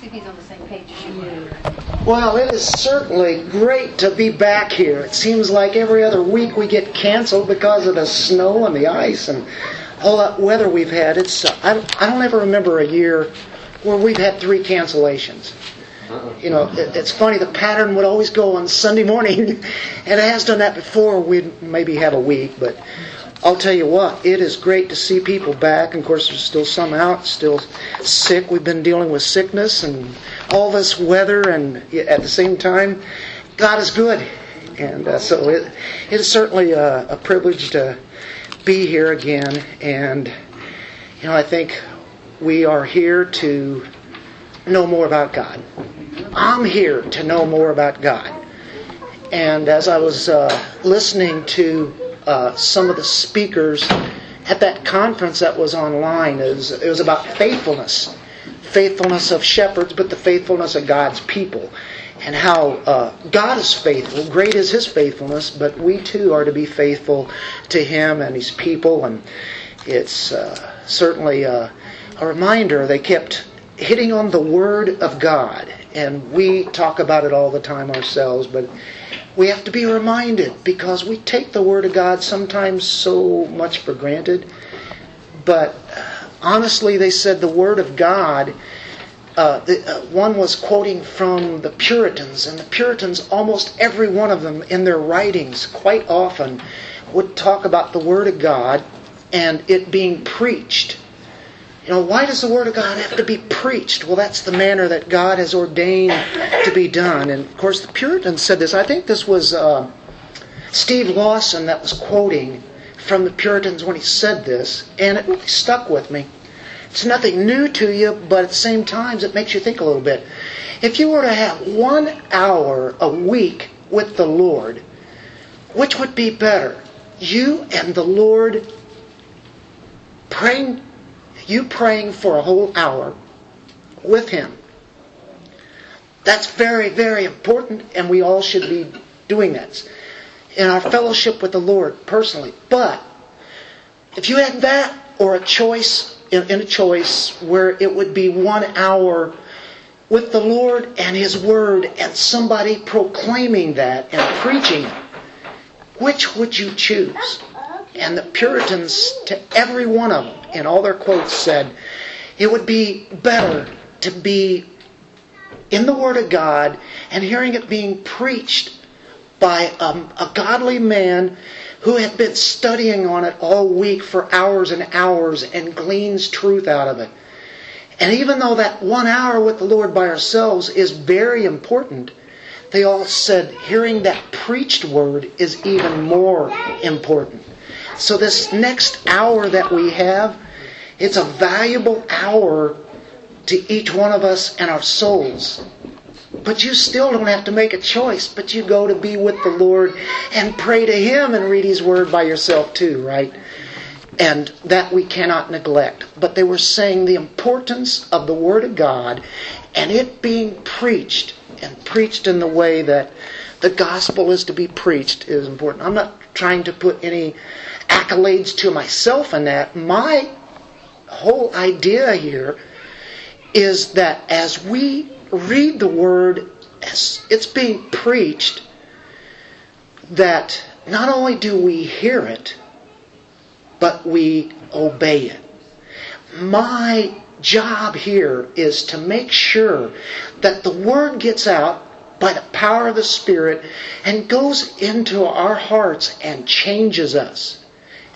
See on the same page as you were. Well, it is certainly great to be back here. It seems like every other week we get canceled because of the snow and the ice and all that weather we've had. It's uh, I don't, I don't ever remember a year where we've had three cancellations. You know, it, it's funny. The pattern would always go on Sunday morning, and it has done that before. We'd maybe have a week, but I'll tell you what, it is great to see people back. And of course, there's still some out, still sick. We've been dealing with sickness and all this weather, and at the same time, God is good. And uh, so it, it is certainly a, a privilege to be here again. And, you know, I think we are here to know more about God. I'm here to know more about God. And as I was uh, listening to uh, some of the speakers at that conference that was online, it was, it was about faithfulness. Faithfulness of shepherds, but the faithfulness of God's people. And how uh, God is faithful. Great is His faithfulness, but we too are to be faithful to Him and His people. And it's uh, certainly a, a reminder. They kept hitting on the Word of God. And we talk about it all the time ourselves, but we have to be reminded because we take the Word of God sometimes so much for granted. But honestly, they said the Word of God. Uh, the, uh, one was quoting from the Puritans, and the Puritans, almost every one of them in their writings, quite often, would talk about the Word of God and it being preached. You know, why does the Word of God have to be preached? Well, that's the manner that God has ordained to be done. And of course, the Puritans said this. I think this was uh, Steve Lawson that was quoting from the Puritans when he said this, and it really stuck with me. It's nothing new to you, but at the same time, it makes you think a little bit. If you were to have one hour a week with the Lord, which would be better? You and the Lord praying, you praying for a whole hour with Him. That's very, very important, and we all should be doing that in our fellowship with the Lord personally. But if you had that or a choice, in, a choice where it would be one hour with the Lord and His Word and somebody proclaiming that and preaching it, which would you choose? And the Puritans, to every one of them, in all their quotes, said it would be better to be in the Word of God and hearing it being preached by um, a godly man who had been studying on it all week for hours and hours and gleans truth out of it. And even though that one hour with the Lord by ourselves is very important, they all said hearing that preached word is even more important. So this next hour that we have, it's a valuable hour to each one of us and our souls. But you still don't have to make a choice, but you go to be with the Lord and pray to Him and read His Word by yourself too, right? And that we cannot neglect. But they were saying the importance of the Word of God and it being preached and preached in the way that the gospel is to be preached is important. I'm not trying to put any accolades to myself in that. My whole idea here is that as we read the word as it's being preached, that not only do we hear it, but we obey it. My job here is to make sure that the word gets out by the power of the Spirit and goes into our hearts and changes us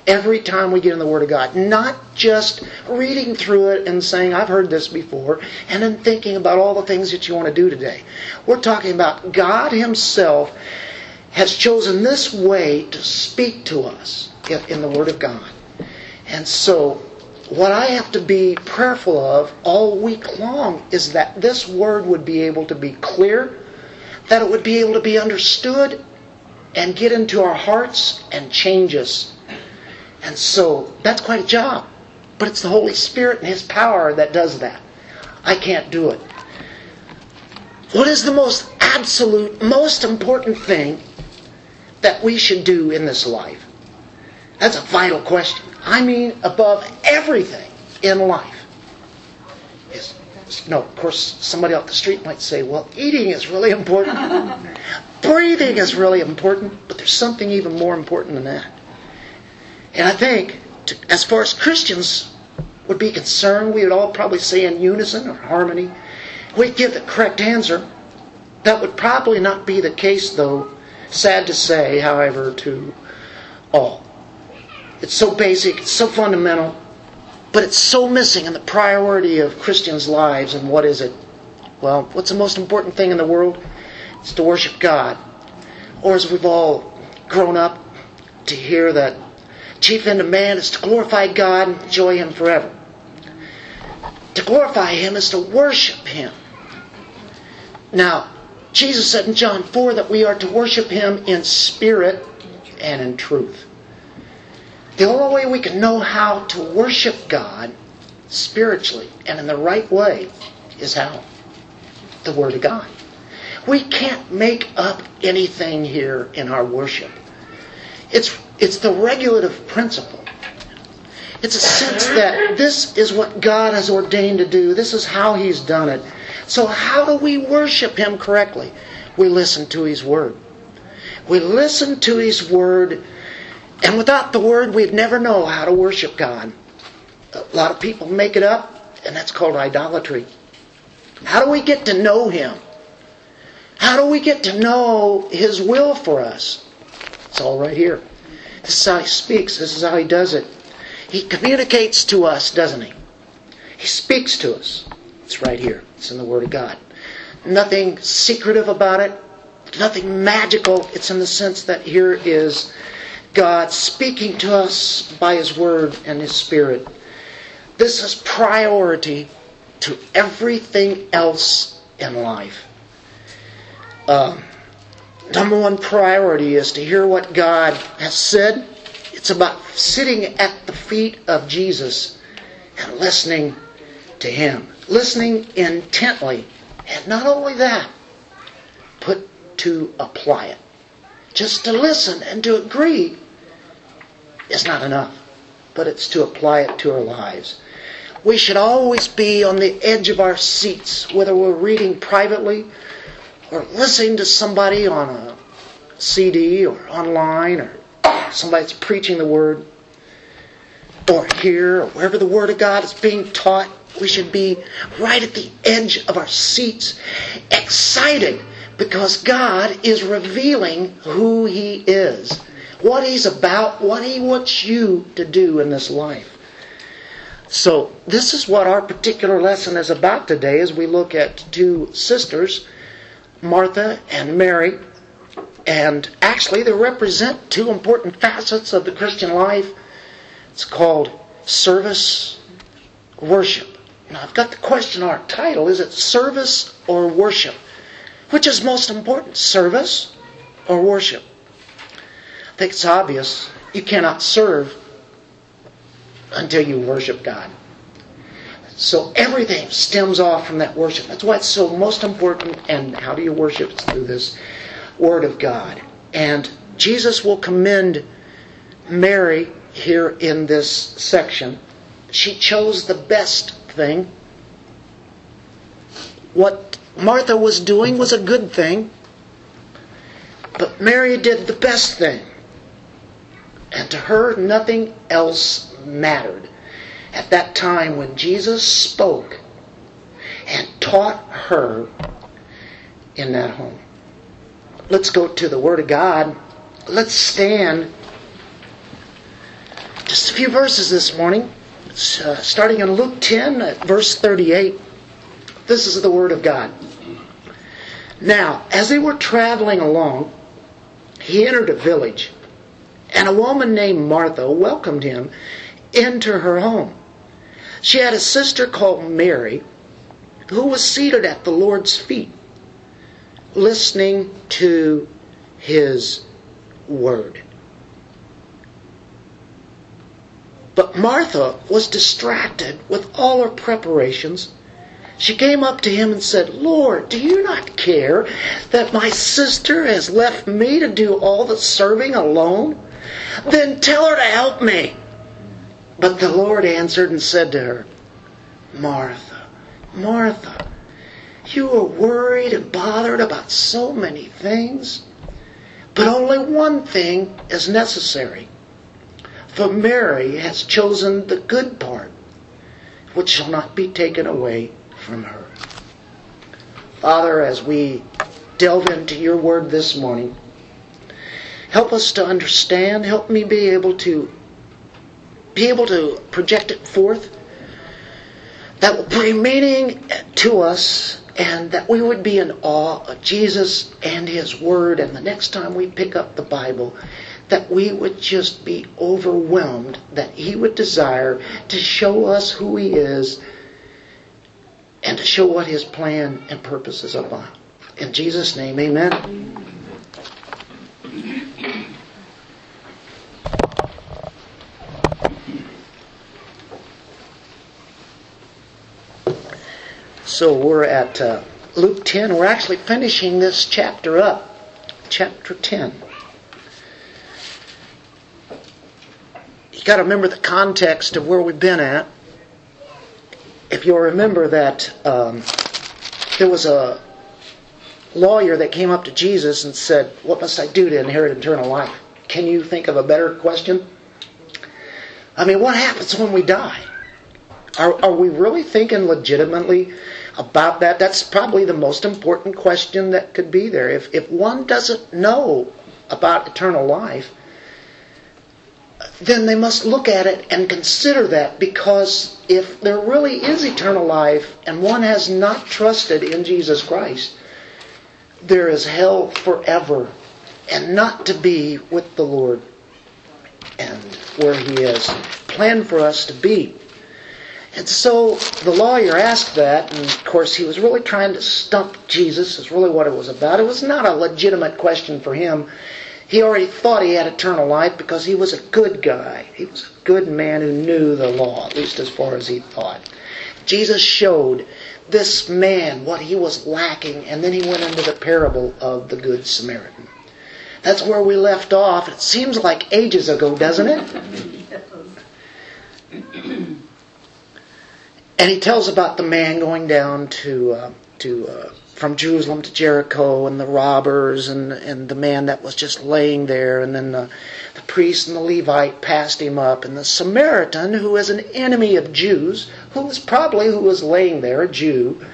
every time we get in the Word of God. Not just reading through it and saying, I've heard this before, and then thinking about all the things that you want to do today. We're talking about God Himself has chosen this way to speak to us in the Word of God. And so, what I have to be prayerful of all week long is that this Word would be able to be clear, that it would be able to be understood, and get into our hearts and change us and so that's quite a job. But it's the Holy Spirit and His power that does that. I can't do it. What is the most absolute, most important thing that we should do in this life? That's a vital question. I mean, above everything in life is no, of course, somebody off the street might say, well, eating is really important. Breathing is really important, but there's something even more important than that. And I think, to, as far as Christians would be concerned, we would all probably say in unison or harmony, we'd give the correct answer. That would probably not be the case, though, sad to say, however, to all. It's so basic, it's so fundamental, but it's so missing in the priority of Christians' lives. And what is it? Well, what's the most important thing in the world? It's to worship God. Or as we've all grown up to hear that chief end of man is to glorify God and enjoy Him forever. To glorify Him is to worship Him. Now, Jesus said in John 4 that we are to worship Him in spirit and in truth. The only way we can know how to worship God spiritually and in the right way is how? The Word of God. We can't make up anything here in our worship. It's, it's the regulative principle. It's a sense that this is what God has ordained to do. This is how He's done it. So, how do we worship Him correctly? We listen to His Word. We listen to His Word, and without the Word, we'd never know how to worship God. A lot of people make it up, and that's called idolatry. How do we get to know Him? How do we get to know His will for us? It's all right here. This is how He speaks, this is how He does it. He communicates to us, doesn't He? He speaks to us. It's right here. It's in the Word of God. Nothing secretive about it, nothing magical. It's in the sense that here is God speaking to us by His Word and His Spirit. This is priority to everything else in life. Uh, number one priority is to hear what God has said. It's about sitting at the feet of Jesus and listening to Him, listening intently. And not only that, but to apply it. Just to listen and to agree is not enough, but it's to apply it to our lives. We should always be on the edge of our seats, whether we're reading privately or listening to somebody on a CD or online or somebody's preaching the Word or here or wherever the Word of God is being taught. We should be right at the edge of our seats, excited because God is revealing who He is, what He's about, what He wants you to do in this life. So, this is what our particular lesson is about today as we look at two sisters, Martha and Mary. And actually, they represent two important facets of the Christian life. It's called service, worship. Now, I've got the question, our title is it service or worship? Which is most important, service or worship? I think it's obvious. You cannot serve until you worship God. So everything stems off from that worship. That's why it's so most important. And how do you worship? It's through this Word of God. And Jesus will commend Mary here in this section. She chose the best thing. What Martha was doing was a good thing, but Mary did the best thing. And to her, nothing else mattered. At that time, when Jesus spoke and taught her in that home. Let's go to the Word of God. Let's stand just a few verses this morning, uh, starting in Luke 10, at verse 38. This is the Word of God. Now, as they were traveling along, he entered a village, and a woman named Martha welcomed him into her home. She had a sister called Mary who was seated at the Lord's feet, listening to his word. But Martha was distracted with all her preparations. She came up to him and said, Lord, do you not care that my sister has left me to do all the serving alone? Then tell her to help me. But the Lord answered and said to her, Martha, Martha, you are worried and bothered about so many things, but only one thing is necessary. For Mary has chosen the good part, which shall not be taken away from her. Father, as we delve into your word this morning, help us to understand, help me be able to be able to project it forth that will bring meaning to us and that we would be in awe of Jesus and his word and the next time we pick up the Bible that we would just be overwhelmed that he would desire to show us who he is and to show what his plan and purpose is about. In Jesus' name, amen. So we're at uh, Luke 10. We're actually finishing this chapter up. Chapter 10. You got to remember the context of where we've been at. If you'll remember that um, there was a lawyer that came up to Jesus and said, What must I do to inherit eternal life? Can you think of a better question? I mean, what happens when we die? Are, are we really thinking legitimately about that? That's probably the most important question that could be there. If, if one doesn't know about eternal life, then they must look at it and consider that because if there really is eternal life and one has not trusted in Jesus Christ, there is hell forever and not to be with the Lord and where He has planned for us to be. And so the lawyer asked that, and of course he was really trying to stump Jesus, is really what it was about. It was not a legitimate question for him. He already thought he had eternal life because he was a good guy. He was a good man who knew the law, at least as far as he thought. Jesus showed this man what he was lacking, and then he went into the parable of the Good Samaritan. That's where we left off. It seems like ages ago, doesn't it? And he tells about the man going down to uh, to uh, from Jerusalem to Jericho and the robbers and and the man that was just laying there. And then the, the priest and the Levite passed him up. And the Samaritan who is an enemy of Jews who was probably who was laying there a Jew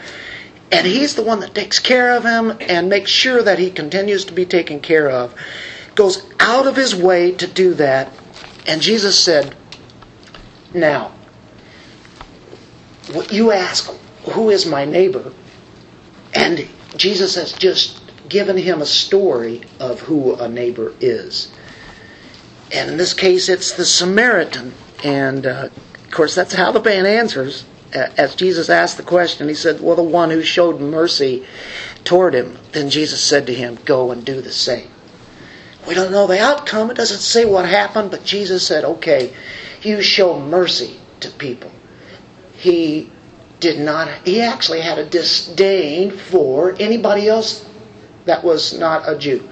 and he's the one that takes care of him and makes sure that he continues to be taken care of goes out of his way to do that. And Jesus said now you ask, Who is my neighbor? And Jesus has just given him a story of who a neighbor is. And in this case, it's the Samaritan. And uh, of course, that's how the man answers. As Jesus asked the question, he said, Well, the one who showed mercy toward him. Then Jesus said to him, Go and do the same. We don't know the outcome. It doesn't say what happened, but Jesus said, Okay, you show mercy to people he did not, he actually had a disdain for anybody else that was not a Jew.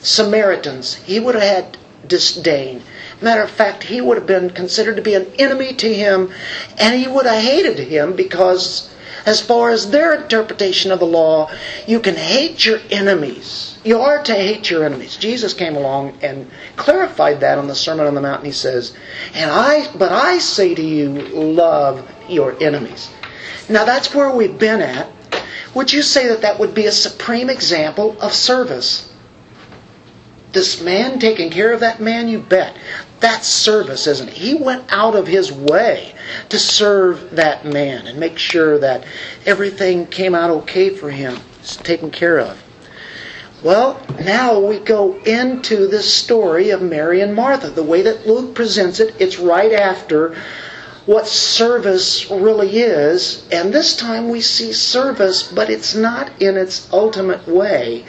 Samaritans, he would have had disdain. Matter of fact, he would have been considered to be an enemy to him, and he would have hated him because, as far as their interpretation of the law, you can hate your enemies. You are to hate your enemies. Jesus came along and clarified that on the Sermon on the Mount, and he says, "And I, but I say to you, love your enemies." Now that's where we've been at. Would you say that that would be a supreme example of service? This man taking care of that man, you bet. That's service, isn't it? He went out of his way to serve that man and make sure that everything came out okay for him, taken care of. Well, now we go into this story of Mary and Martha. The way that Luke presents it, it's right after what service really is. And this time we see service, but it's not in its ultimate way.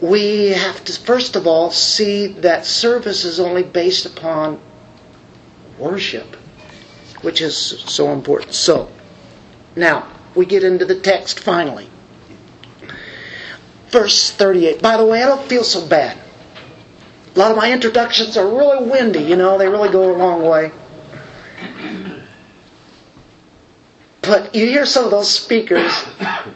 We have to, first of all, see that service is only based upon worship, which is so important. So, now we get into the text finally verse 38. By the way, I don't feel so bad. A lot of my introductions are really windy, you know, they really go a long way. But you hear some of those speakers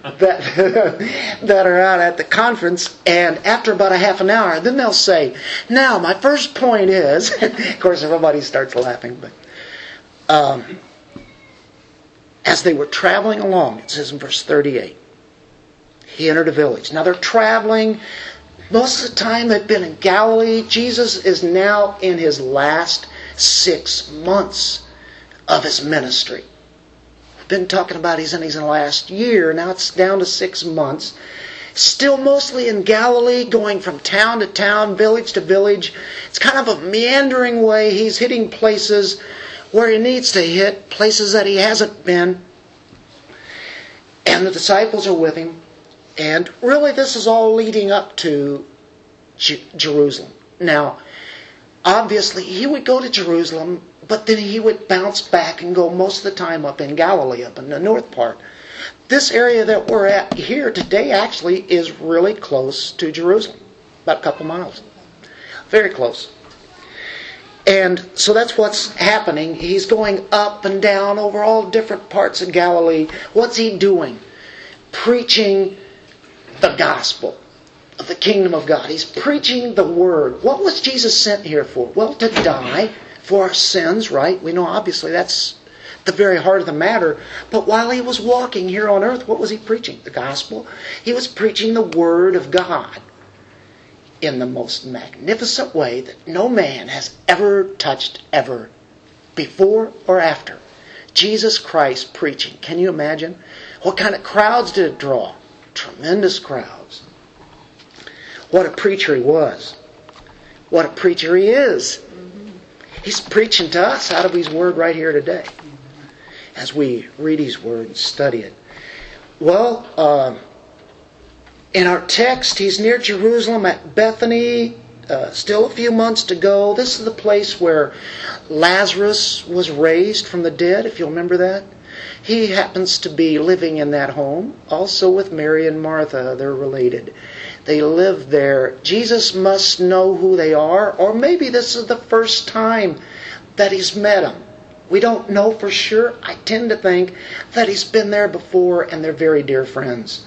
that that are out at the conference, and after about a half an hour, then they'll say, "Now, my first point is." of course, everybody starts laughing, but um, as they were traveling along, it says in verse thirty-eight, he entered a village. Now they're traveling. Most of the time they've been in Galilee. Jesus is now in his last six months of his ministry been talking about he's in his last year. Now it's down to six months. Still mostly in Galilee, going from town to town, village to village. It's kind of a meandering way. He's hitting places where he needs to hit, places that he hasn't been. And the disciples are with him. And really, this is all leading up to Jerusalem. Now, obviously, he would go to Jerusalem but then he would bounce back and go most of the time up in Galilee, up in the north part. This area that we're at here today actually is really close to Jerusalem, about a couple miles. Very close. And so that's what's happening. He's going up and down over all different parts of Galilee. What's he doing? Preaching the gospel the kingdom of God. He's preaching the word. What was Jesus sent here for? Well, to die for our sins, right? We know obviously that's the very heart of the matter. But while he was walking here on earth, what was he preaching? The gospel. He was preaching the word of God in the most magnificent way that no man has ever touched ever before or after. Jesus Christ preaching. Can you imagine? What kind of crowds did it draw? Tremendous crowds. What a preacher he was. What a preacher he is. He's preaching to us out of His Word right here today as we read His Word and study it. Well, um, in our text, He's near Jerusalem at Bethany. Uh, still a few months to go. This is the place where Lazarus was raised from the dead, if you'll remember that. He happens to be living in that home, also with Mary and Martha. They're related. They live there. Jesus must know who they are, or maybe this is the first time that he's met them. We don't know for sure. I tend to think that he's been there before and they're very dear friends.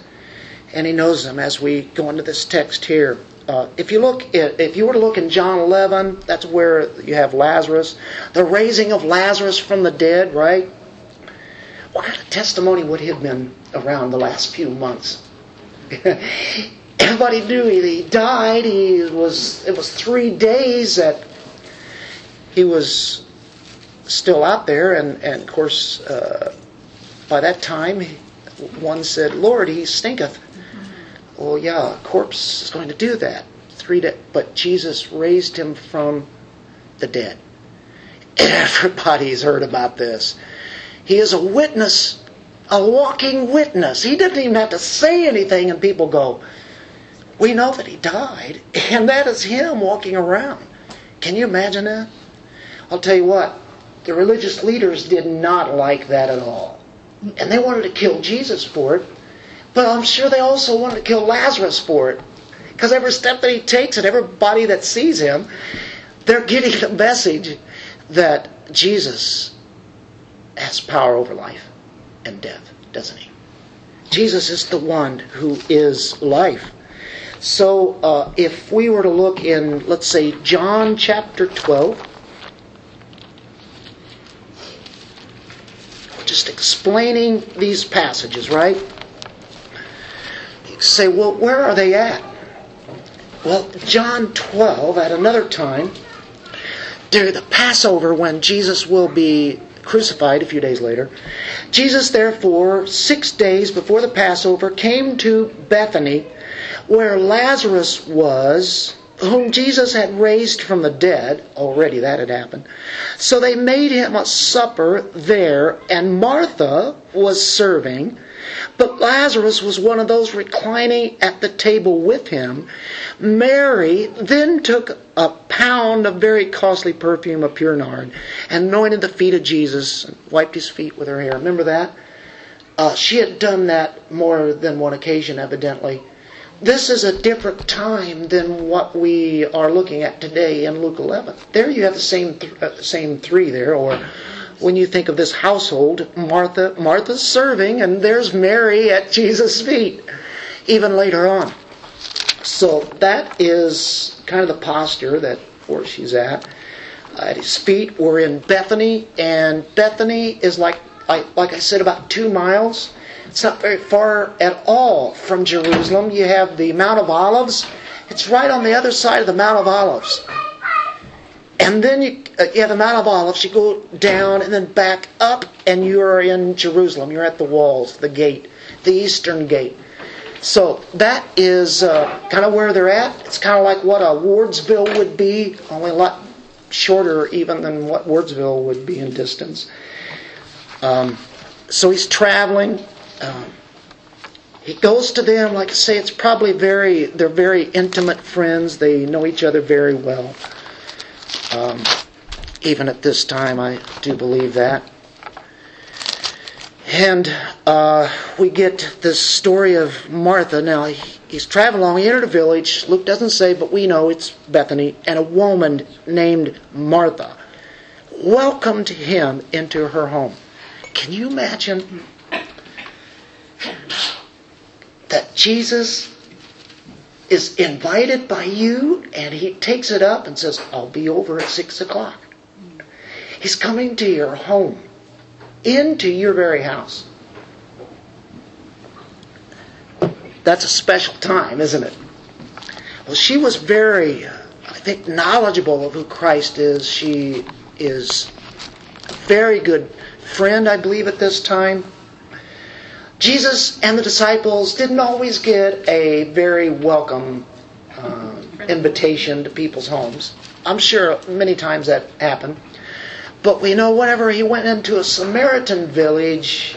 And he knows them as we go into this text here. Uh, if you look at, if you were to look in John 11, that's where you have Lazarus, the raising of Lazarus from the dead, right? What kind of testimony would he have been around the last few months? Everybody knew he died. He was. It was three days that he was still out there, and and of course, uh, by that time, one said, "Lord, he stinketh." Mm-hmm. Well, yeah, a corpse is going to do that. Three days, but Jesus raised him from the dead. Everybody's heard about this. He is a witness, a walking witness. He didn't even have to say anything, and people go, We know that he died, and that is him walking around. Can you imagine that? I'll tell you what, the religious leaders did not like that at all. And they wanted to kill Jesus for it, but I'm sure they also wanted to kill Lazarus for it. Because every step that he takes and everybody that sees him, they're getting the message that Jesus has power over life and death, doesn't he? Jesus is the one who is life. So uh, if we were to look in, let's say, John chapter 12, just explaining these passages, right? You say, well, where are they at? Well, John 12, at another time, during the Passover when Jesus will be crucified a few days later. Jesus, therefore, six days before the Passover, came to Bethany, where Lazarus was, whom Jesus had raised from the dead. Already that had happened. So they made him a supper there, and Martha was serving. But Lazarus was one of those reclining at the table with him. Mary then took a pound of very costly perfume of pure nard and anointed the feet of Jesus and wiped his feet with her hair. Remember that? Uh, she had done that more than one occasion, evidently. This is a different time than what we are looking at today in Luke 11. There you have the same th- uh, same three there, or when you think of this household. Martha, Martha's serving, and there's Mary at Jesus' feet, even later on. So that is kind of the posture that where she's at. At his feet, we're in Bethany, and Bethany is like, like, like I said, about two miles. It's not very far at all from Jerusalem. You have the Mount of Olives. It's right on the other side of the Mount of Olives. And then you, uh, you have the Mount of Olives. You go down and then back up, and you're in Jerusalem. You're at the walls, the gate, the eastern gate. So that is uh, kind of where they're at. It's kind of like what a Wardsville would be, only a lot shorter even than what Wardsville would be in distance. Um, so he's traveling. Um, he goes to them, like I say, it's probably very, they're very intimate friends. They know each other very well. Um, even at this time, I do believe that. And uh, we get this story of Martha. Now, he, he's traveling along. He entered a village. Luke doesn't say, but we know it's Bethany. And a woman named Martha welcomed him into her home. Can you imagine that Jesus is invited by you and he takes it up and says, I'll be over at six o'clock. He's coming to your home, into your very house. That's a special time, isn't it? Well, she was very, I think, knowledgeable of who Christ is. She is a very good friend, I believe, at this time. Jesus and the disciples didn't always get a very welcome uh, invitation to people's homes. I'm sure many times that happened. But we know whenever he went into a Samaritan village,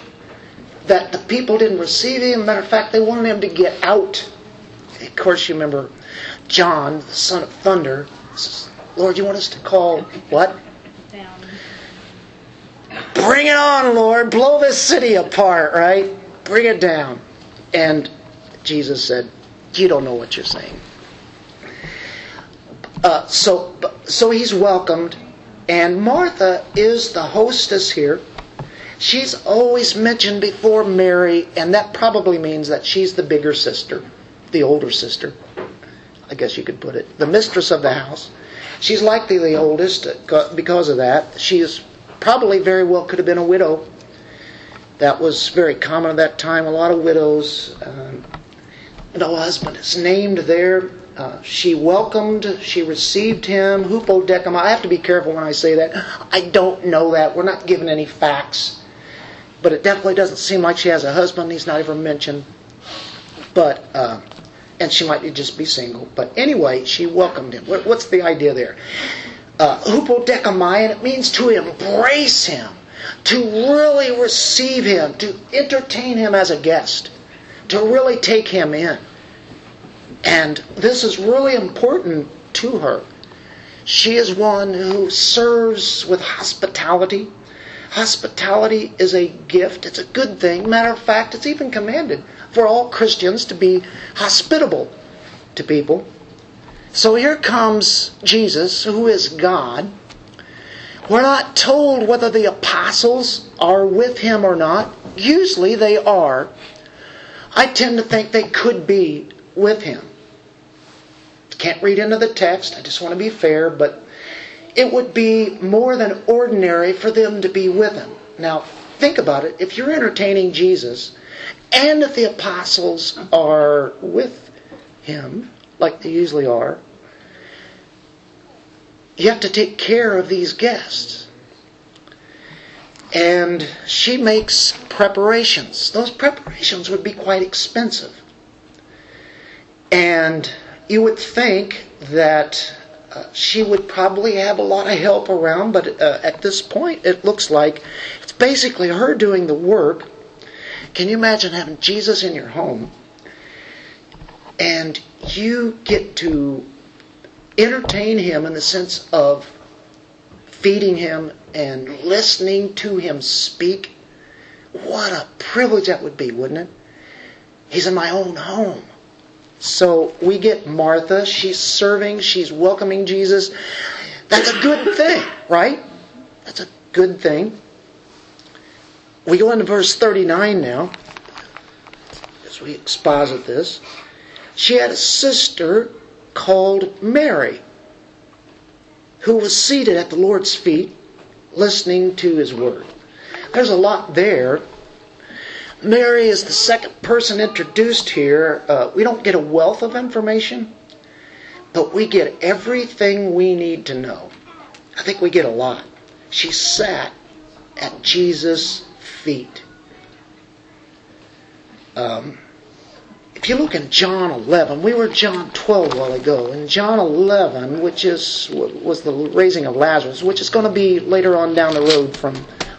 that the people didn't receive him. Matter of fact, they wanted him to get out. Of course, you remember John, the son of thunder, says, Lord, you want us to call what? Down. Bring it on, Lord. Blow this city apart, right? Bring it down. And Jesus said, You don't know what you're saying. Uh, so, so he's welcomed, and Martha is the hostess here. She's always mentioned before Mary, and that probably means that she's the bigger sister, the older sister. I guess you could put it. The mistress of the house. She's likely the oldest because of that. She is probably very well could have been a widow. That was very common at that time. A lot of widows. Um, no husband is named there. Uh, she welcomed, she received him. Hupodecima. I have to be careful when I say that. I don't know that. We're not given any facts. But it definitely doesn't seem like she has a husband. He's not ever mentioned. But, uh, and she might just be single. But anyway, she welcomed him. What, what's the idea there? Uh, and it means to embrace him, to really receive him, to entertain him as a guest, to really take him in. And this is really important to her. She is one who serves with hospitality. Hospitality is a gift, it's a good thing. Matter of fact, it's even commanded for all Christians to be hospitable to people. So here comes Jesus, who is God. We're not told whether the apostles are with him or not. Usually they are. I tend to think they could be with him. Can't read into the text, I just want to be fair, but it would be more than ordinary for them to be with him. Now, think about it. If you're entertaining Jesus, and if the apostles are with him, like they usually are, you have to take care of these guests. And she makes preparations. Those preparations would be quite expensive. And you would think that uh, she would probably have a lot of help around, but uh, at this point, it looks like it's basically her doing the work. Can you imagine having Jesus in your home and you get to entertain him in the sense of feeding him and listening to him speak? What a privilege that would be, wouldn't it? He's in my own home. So we get Martha. She's serving. She's welcoming Jesus. That's a good thing, right? That's a good thing. we go into verse 39 now, as we exposit this. She had a sister called Mary, who was seated at the Lord's feet, listening to his word. There's a lot there. Mary is the second person introduced here. Uh, we don't get a wealth of information, but we get everything we need to know. I think we get a lot. She sat at Jesus' feet. Um, if you look in John 11, we were John 12 a while ago. In John 11, which is was the raising of Lazarus, which is going to be later on down the road from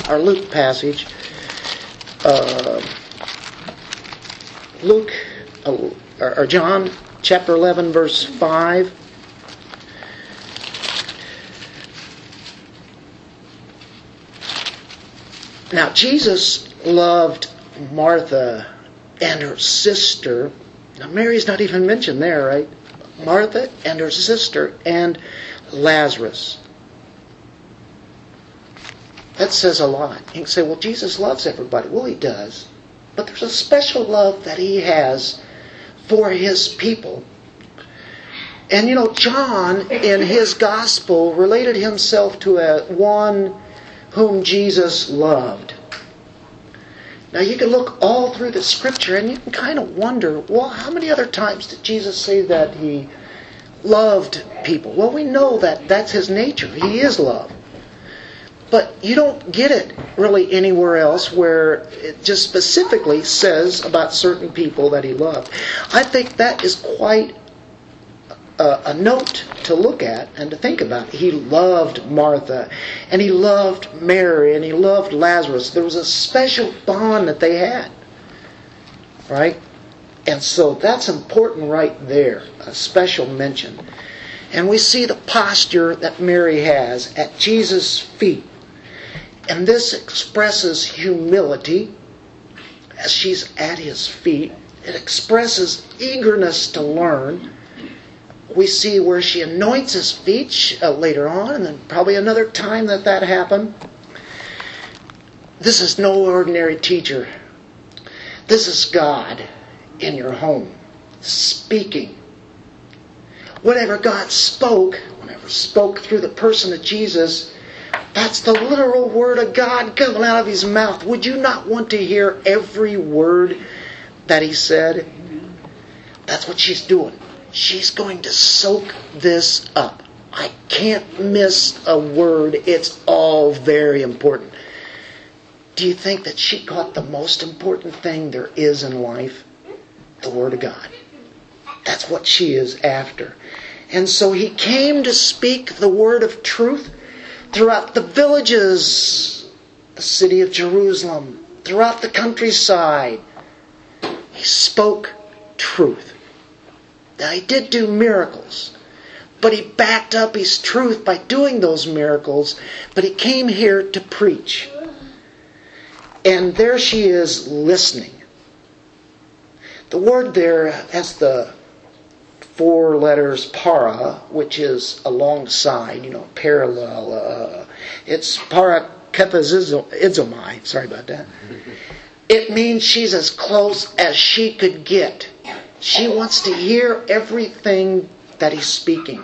our Luke passage. Uh, Luke uh, or John chapter 11, verse 5. Now, Jesus loved Martha and her sister. Now, Mary's not even mentioned there, right? Martha and her sister and Lazarus. That says a lot. You can say, well, Jesus loves everybody. Well, he does. But there's a special love that he has for his people. And you know, John in his gospel related himself to a one whom Jesus loved. Now you can look all through the scripture and you can kind of wonder, well, how many other times did Jesus say that he loved people? Well, we know that that's his nature. He is love. But you don't get it really anywhere else where it just specifically says about certain people that he loved. I think that is quite a, a, note to look at and to think about. He loved Martha, and he loved Mary, and he loved Lazarus. There was a special bond that they had. Right? And so that's important right there, a special mention. And we see the posture that Mary has at Jesus' feet. And this expresses humility as she's at his feet. It expresses eagerness to learn. We see where she anoints his feet uh, later on, and then probably another time that that happened. This is no ordinary teacher. This is God in your home speaking. Whatever God spoke, whatever spoke through the person of Jesus, that's the literal word of God coming out of his mouth. Would you not want to hear every word that he said? That's what she's doing. She's going to soak this up. I can't miss a word. It's all very important. Do you think that she caught the most important thing there is in life? The Word of God. That's what she is after. And so he came to speak the word of truth throughout the villages, the city of Jerusalem, throughout the countryside. He spoke truth. Now, he did do miracles, but he backed up his truth by doing those miracles. But he came here to preach. And there she is listening. The word there has the four letters para, which is alongside, you know, parallel. Uh, it's para kethizomai. Sorry about that. It means she's as close as she could get. She wants to hear everything that he's speaking.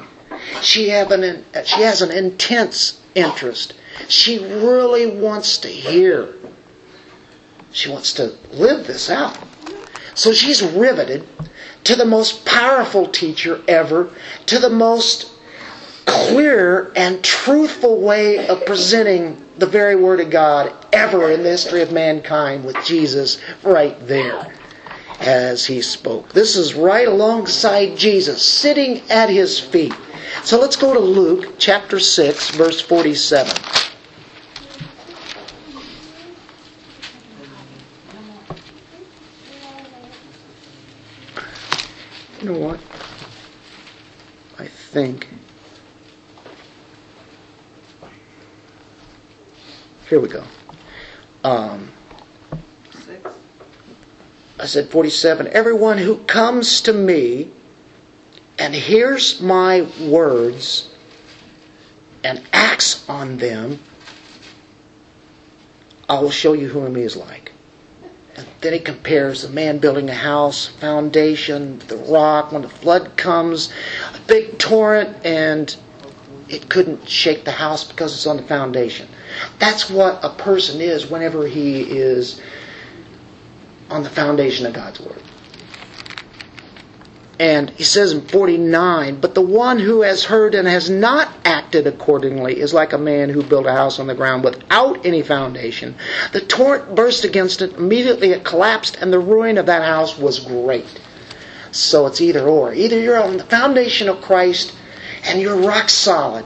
She have an she has an intense interest. She really wants to hear. She wants to live this out. So she's riveted to the most powerful teacher ever, to the most clear and truthful way of presenting the very Word of God ever in the history of mankind with Jesus right there as he spoke. This is right alongside Jesus, sitting at his feet. So let's go to Luke chapter 6, verse 47. You know what? I think. Here we go. Um, I said 47. Everyone who comes to me and hears my words and acts on them, I will show you whom he is like. And then he compares the man building a house, foundation, the rock, when the flood comes, a big torrent, and it couldn't shake the house because it's on the foundation. That's what a person is whenever he is on the foundation of God's Word. And he says in 49, but the one who has heard and has not acted accordingly is like a man who built a house on the ground without any foundation. The torrent burst against it, immediately it collapsed, and the ruin of that house was great. So it's either or. Either you're on the foundation of Christ and you're rock solid,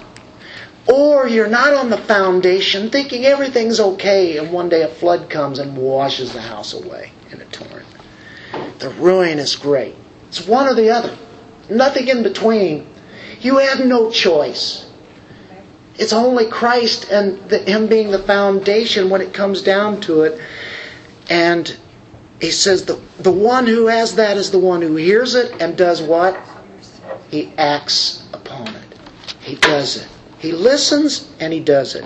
or you're not on the foundation thinking everything's okay, and one day a flood comes and washes the house away in a torrent. The ruin is great. It's one or the other. Nothing in between. You have no choice. It's only Christ and the, Him being the foundation when it comes down to it. And He says the, the one who has that is the one who hears it and does what? He acts upon it. He does it. He listens and He does it.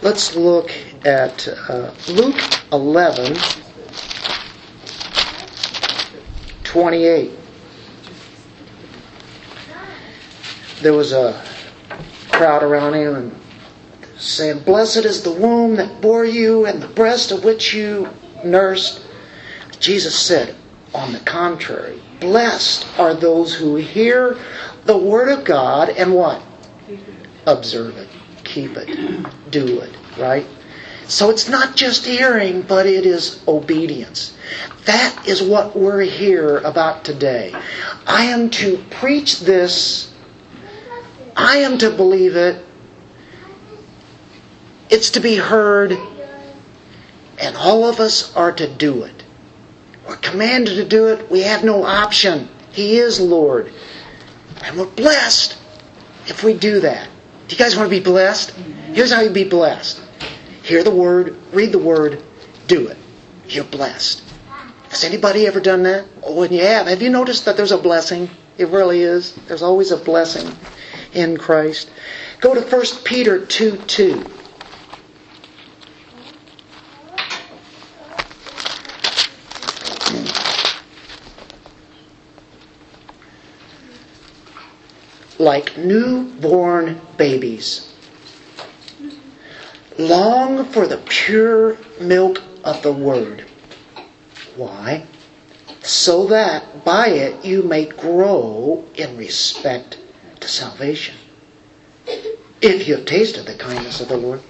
Let's look at uh, Luke 11. 28. There was a crowd around him and saying, Blessed is the womb that bore you and the breast of which you nursed. Jesus said, On the contrary, blessed are those who hear the word of God and what? Observe it, keep it, do it, right? So it's not just hearing, but it is obedience. That is what we're here about today. I am to preach this. I am to believe it. It's to be heard. And all of us are to do it. We're commanded to do it. We have no option. He is Lord. And we're blessed if we do that. Do you guys want to be blessed? Here's how you be blessed. Hear the word, read the word, do it. You're blessed. Has anybody ever done that? Oh, and you have. Have you noticed that there's a blessing? It really is. There's always a blessing in Christ. Go to 1 Peter 2 2. Like newborn babies, long for the pure milk of the Word. Why? So that by it you may grow in respect to salvation. If you have tasted the kindness of the Lord.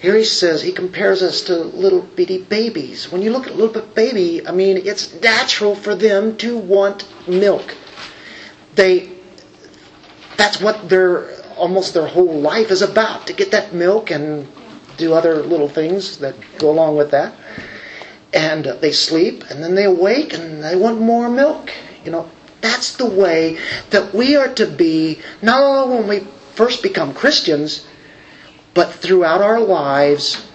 Here he says, he compares us to little bitty babies. When you look at a little baby, I mean, it's natural for them to want milk. They, that's what their, almost their whole life is about, to get that milk and do other little things that go along with that. And uh, they sleep and then they awake and they want more milk. You know, that's the way that we are to be, not only when we first become Christians, but throughout our lives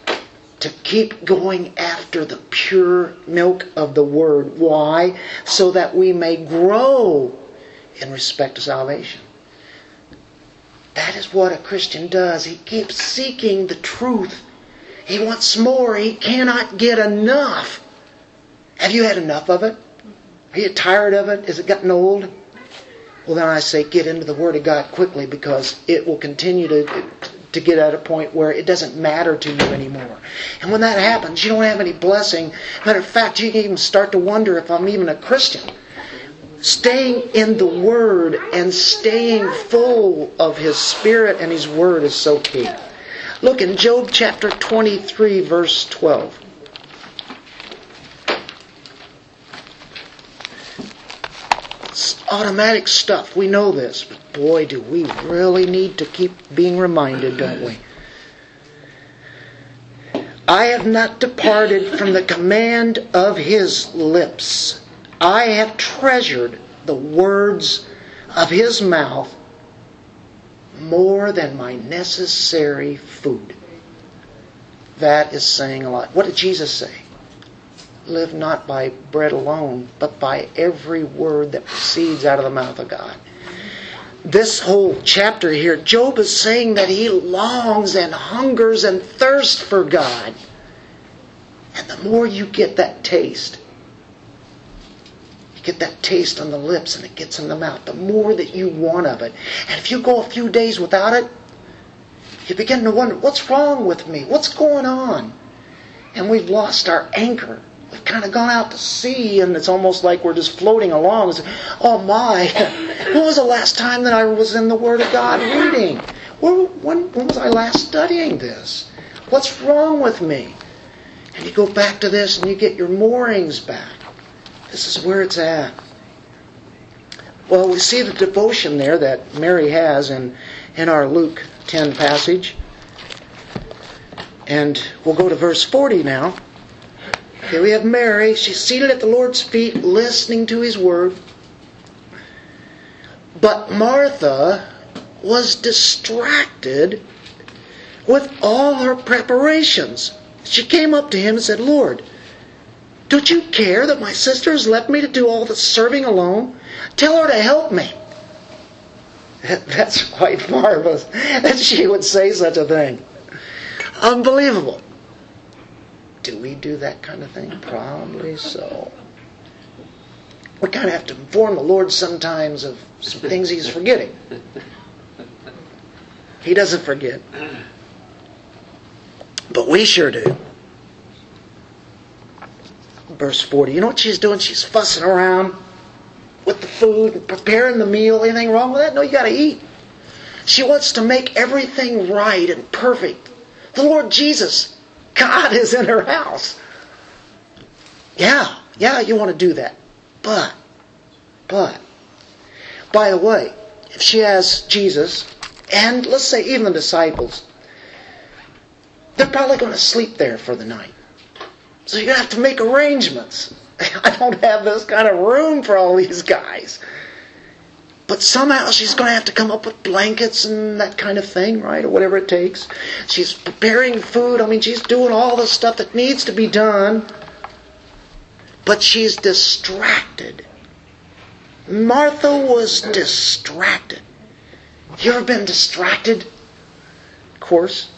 to keep going after the pure milk of the Word. Why? So that we may grow in respect to salvation. That is what a Christian does. He keeps seeking the truth. He wants more. He cannot get enough. Have you had enough of it? Are you tired of it? Is it gotten old? Well, then I say get into the Word of God quickly because it will continue to, to get at a point where it doesn't matter to you anymore. And when that happens, you don't have any blessing. Matter of fact, you can even start to wonder if I'm even a Christian. Staying in the Word and staying full of His Spirit and His Word is so key. Look in Job chapter 23, verse 12. It's automatic stuff. We know this. But boy, do we really need to keep being reminded, don't we? I have not departed from the command of his lips. I have treasured the words of his mouth more than my necessary food. That is saying a lot. What did Jesus say? Live not by bread alone, but by every word that proceeds out of the mouth of God. this whole chapter here, Job is saying that he longs and hungers and thirsts for God. And the more you get that taste, get that taste on the lips and it gets in the mouth, the more that you want of it. And if you go a few days without it, you begin to wonder, what's wrong with me? What's going on? And we've lost our anchor. We've kind of gone out to sea and it's almost like we're just floating along. It's, oh my, when was the last time that I was in the Word of God reading? When, when, when was I last studying this? What's wrong with me? And you go back to this and you get your moorings back. This is where it's at. Well, we see the devotion there that Mary has in, in our Luke 10 passage. And we'll go to verse 40 now. Here we have Mary. She's seated at the Lord's feet, listening to his word. But Martha was distracted with all her preparations. She came up to him and said, Lord, don't you care that my sister has left me to do all the serving alone? Tell her to help me. That's quite marvelous that she would say such a thing. Unbelievable. Do we do that kind of thing? Probably so. We kind of have to inform the Lord sometimes of some things He's forgetting. He doesn't forget. But we sure do. Verse 40. You know what she's doing? She's fussing around with the food, preparing the meal. Anything wrong with that? No, you got to eat. She wants to make everything right and perfect. The Lord Jesus, God is in her house. Yeah, yeah, you want to do that. But, but, by the way, if she has Jesus, and let's say even the disciples, they're probably going to sleep there for the night. So you're going to have to make arrangements. I don't have this kind of room for all these guys. But somehow she's going to have to come up with blankets and that kind of thing, right? Or whatever it takes. She's preparing food. I mean, she's doing all the stuff that needs to be done. But she's distracted. Martha was distracted. You ever been distracted? Of course.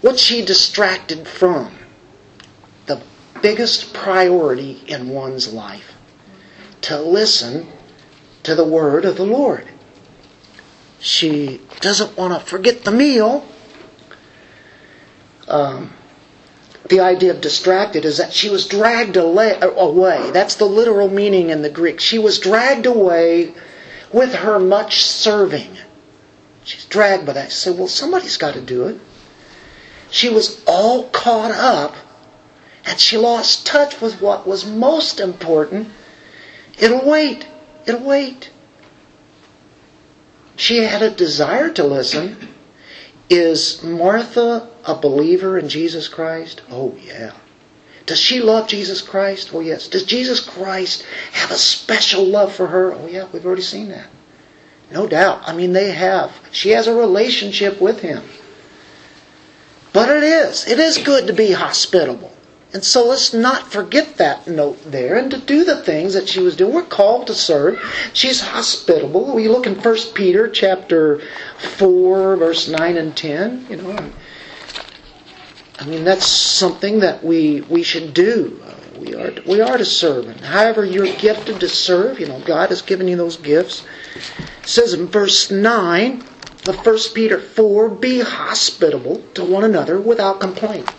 What's she distracted from? Biggest priority in one's life to listen to the word of the Lord. She doesn't want to forget the meal. Um, the idea of distracted is that she was dragged away. That's the literal meaning in the Greek. She was dragged away with her much serving. She's dragged by that. She said, Well, somebody's got to do it. She was all caught up and she lost touch with what was most important. It'll wait. It'll wait. She had a desire to listen. Is Martha a believer in Jesus Christ? Oh, yeah. Does she love Jesus Christ? Oh, yes. Does Jesus Christ have a special love for her? Oh, yeah, we've already seen that. No doubt. I mean, they have. She has a relationship with him. But it is. It is good to be hospitable. And so let's not forget that note there and to do the things that she was doing. We're called to serve. She's hospitable. We look in 1 Peter chapter 4, verse 9 and 10. You know, I mean, that's something that we, we should do. We are, we are to serve. And however you're gifted to serve, you know, God has given you those gifts. It says in verse 9 of 1 Peter 4, be hospitable to one another without complaint.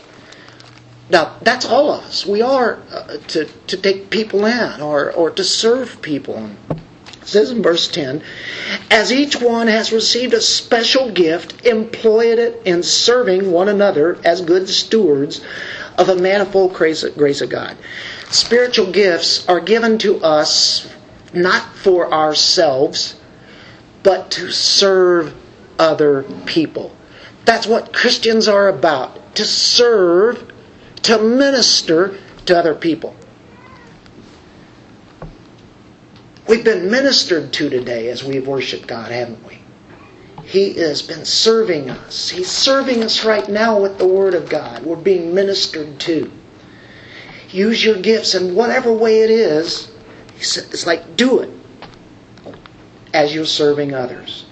Now, that's all of us. We are uh, to, to take people in or, or to serve people. It says in verse 10, as each one has received a special gift, employ it in serving one another as good stewards of the manifold grace of God. Spiritual gifts are given to us not for ourselves, but to serve other people. That's what Christians are about to serve to minister to other people. We've been ministered to today as we've worshiped God, haven't we? He has been serving us. He's serving us right now with the Word of God. We're being ministered to. Use your gifts in whatever way it is. It's like, do it. as you're serving others.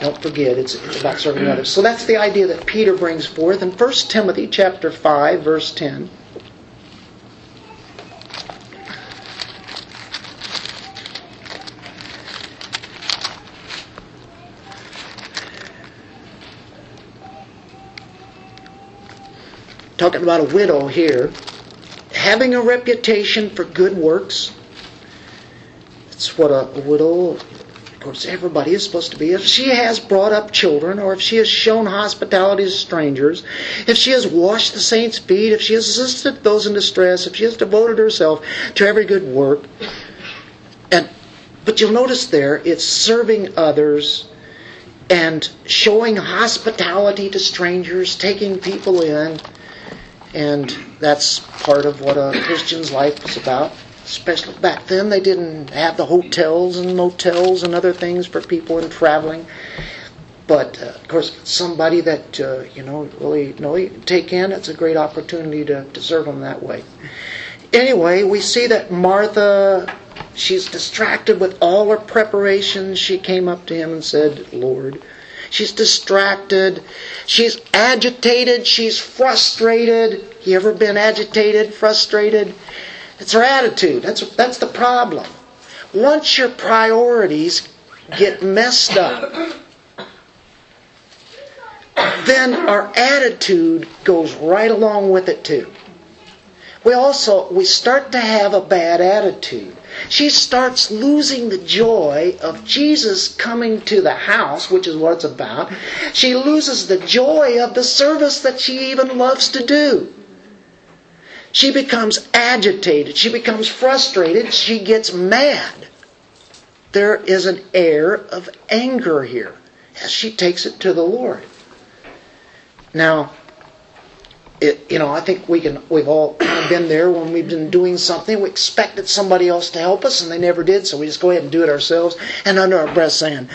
Don't forget, it's, it's about serving others. So that's the idea that Peter brings forth in 1 Timothy chapter 5, verse 10. Talking about a widow here, having a reputation for good works. It's what a widow, course, everybody is supposed to be. If she has brought up children, or if she has shown hospitality to strangers, if she has washed the saints' feet, if she has assisted those in distress, if she has devoted herself to every good work, and but you'll notice there it's serving others and showing hospitality to strangers, taking people in, and that's part of what a Christian's life is about especially back then they didn't have the hotels and motels and other things for people in traveling. But uh, of course somebody that uh, you know really really take in it's a great opportunity to, to serve them that way. Anyway we see that martha she's distracted with all her preparations. She came up to him and said lord she's distracted. She's agitated. She's frustrated. You ever been agitated frustrated it's our attitude. That's, that's the problem. Once your priorities get messed up, then our attitude goes right along with it too. We also we start to have a bad attitude. She starts losing the joy of Jesus coming to the house, which is what it's about. She loses the joy of the service that she even loves to do. She becomes agitated. She becomes frustrated. She gets mad. There is an air of anger here as she takes it to the Lord. Now, it, you know, I think we can. We've all kind of been there when we've been doing something. We expected somebody else to help us, and they never did. So we just go ahead and do it ourselves, and under our breath saying,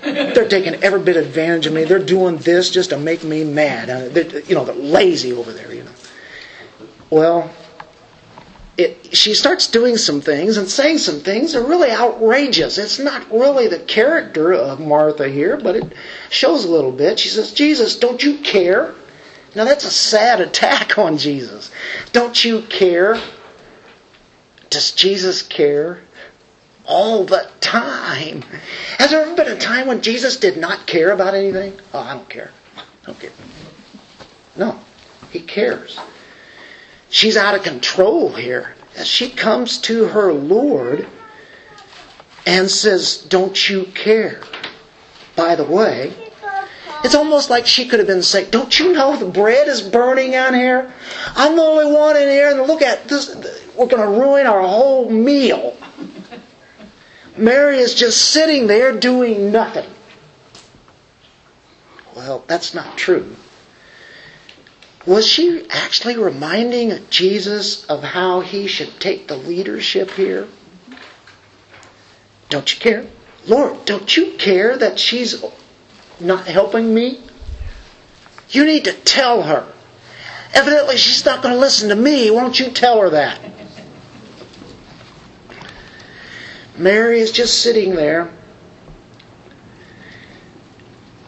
"They're taking every bit of advantage of me. They're doing this just to make me mad. Uh, you know, they're lazy over there. You know." Well, it, she starts doing some things and saying some things that are really outrageous. It's not really the character of Martha here, but it shows a little bit. She says, Jesus, don't you care? Now that's a sad attack on Jesus. Don't you care? Does Jesus care? All the time. Has there ever been a time when Jesus did not care about anything? Oh, I don't care. I don't care. No, he cares. She's out of control here. As she comes to her Lord and says, Don't you care? By the way, it's almost like she could have been saying, Don't you know the bread is burning on here? I'm the only one in here, and look at this. We're going to ruin our whole meal. Mary is just sitting there doing nothing. Well, that's not true. Was she actually reminding Jesus of how he should take the leadership here? Don't you care? Lord, don't you care that she's not helping me? You need to tell her. Evidently, she's not going to listen to me. Why don't you tell her that? Mary is just sitting there.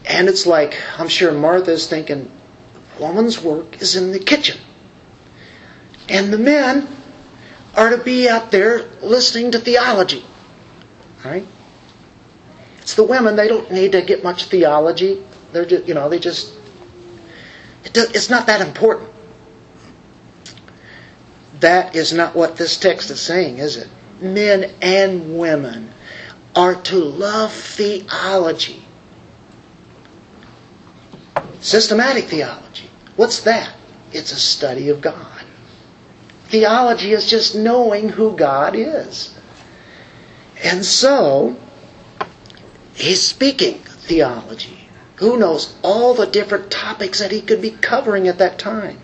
And it's like, I'm sure Martha's thinking, woman's work is in the kitchen. And the men are to be out there listening to theology. Right? It's the women, they don't need to get much theology. They're just, you know, they just, it's not that important. That is not what this text is saying, is it? Men and women are to love theology. Systematic theology. What's that? It's a study of God. Theology is just knowing who God is. And so, he's speaking theology. Who knows all the different topics that he could be covering at that time?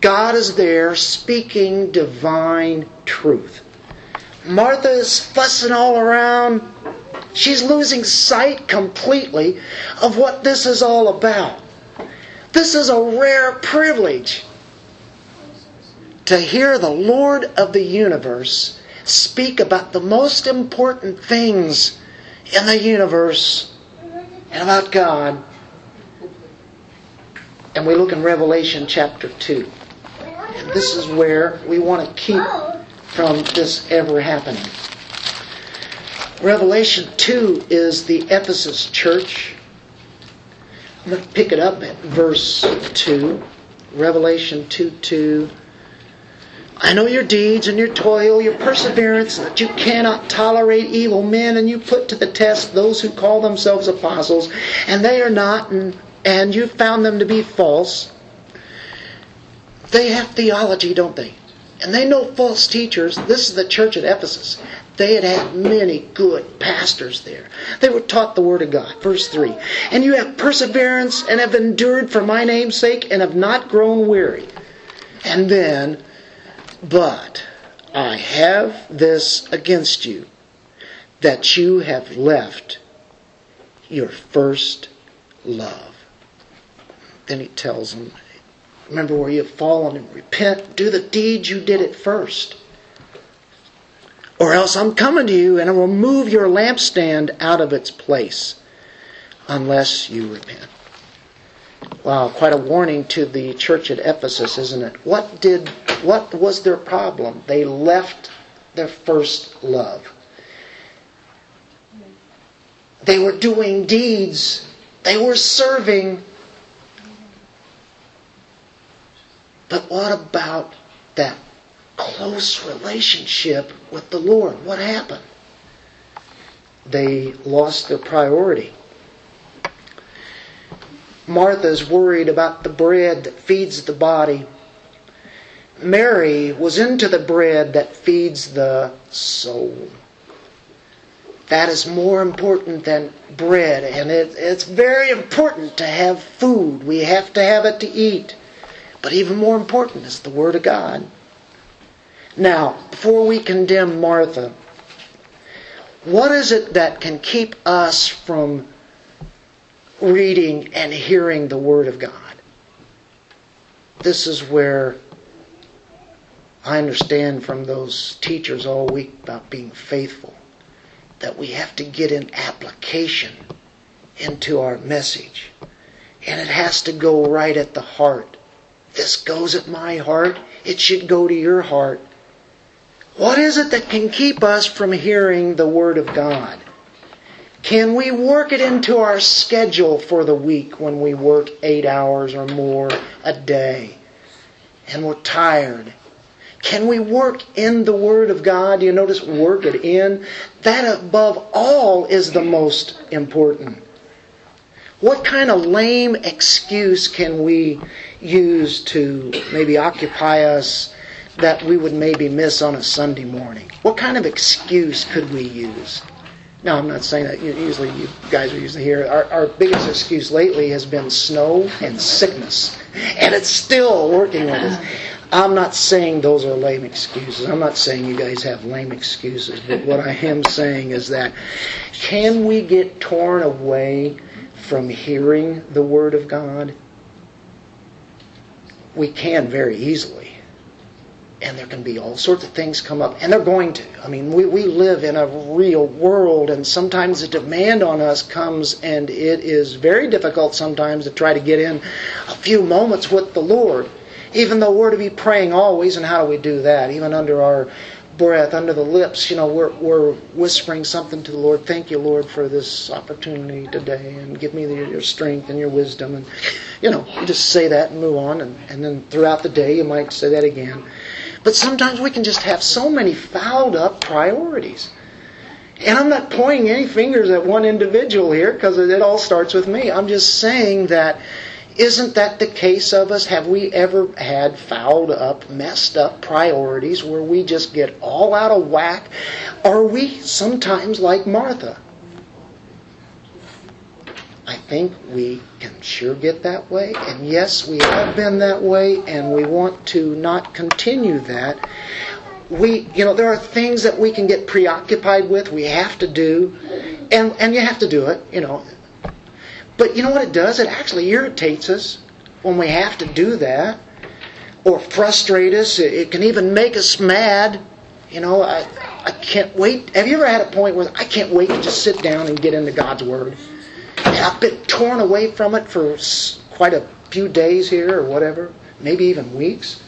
God is there speaking divine truth. Martha is fussing all around. She's losing sight completely of what this is all about. This is a rare privilege to hear the Lord of the universe speak about the most important things in the universe and about God. And we look in Revelation chapter 2. And this is where we want to keep from this ever happening. Revelation 2 is the Ephesus church. Pick it up at verse 2. Revelation 2 2. I know your deeds and your toil, your perseverance, that you cannot tolerate evil men, and you put to the test those who call themselves apostles, and they are not, and, and you found them to be false. They have theology, don't they? And they know false teachers. This is the church at Ephesus. They had had many good pastors there. They were taught the Word of God. Verse 3 And you have perseverance and have endured for my name's sake and have not grown weary. And then, but I have this against you, that you have left your first love. Then he tells them, Remember where you have fallen and repent. Do the deeds you did at first. Or else I'm coming to you and I will move your lampstand out of its place unless you repent. Wow, quite a warning to the church at Ephesus, isn't it? What did what was their problem? They left their first love. They were doing deeds. They were serving But what about that close relationship with the Lord? What happened? They lost their priority. Martha's worried about the bread that feeds the body. Mary was into the bread that feeds the soul. That is more important than bread, and it, it's very important to have food. We have to have it to eat. But even more important is the Word of God. Now, before we condemn Martha, what is it that can keep us from reading and hearing the Word of God? This is where I understand from those teachers all week about being faithful that we have to get an application into our message. And it has to go right at the heart. This goes at my heart. It should go to your heart. What is it that can keep us from hearing the Word of God? Can we work it into our schedule for the week when we work eight hours or more a day and we're tired? Can we work in the Word of God? You notice work it in? That above all is the most important. What kind of lame excuse can we use to maybe occupy us that we would maybe miss on a Sunday morning? What kind of excuse could we use? Now, I'm not saying that. Usually, you guys are usually here. Our, our biggest excuse lately has been snow and sickness, and it's still working with us. I'm not saying those are lame excuses. I'm not saying you guys have lame excuses. But what I am saying is that can we get torn away from hearing the Word of God? We can very easily. And there can be all sorts of things come up, and they're going to. I mean, we, we live in a real world, and sometimes the demand on us comes, and it is very difficult sometimes to try to get in a few moments with the Lord. Even though we're to be praying always, and how do we do that? Even under our breath, under the lips, you know, we're, we're whispering something to the Lord. Thank you, Lord, for this opportunity today, and give me the, your strength and your wisdom. And, you know, you just say that and move on, and, and then throughout the day you might say that again. But sometimes we can just have so many fouled up priorities. And I'm not pointing any fingers at one individual here because it all starts with me. I'm just saying that isn't that the case of us? Have we ever had fouled up, messed up priorities where we just get all out of whack? Are we sometimes like Martha? Think we can sure get that way. And yes, we have been that way, and we want to not continue that. We, you know, there are things that we can get preoccupied with, we have to do, and, and you have to do it, you know. But you know what it does? It actually irritates us when we have to do that, or frustrate us. It can even make us mad You know, I, I can't wait. Have you ever had a point where I can't wait to just sit down and get into God's Word? I've been torn away from it for quite a few days here or whatever, maybe even weeks.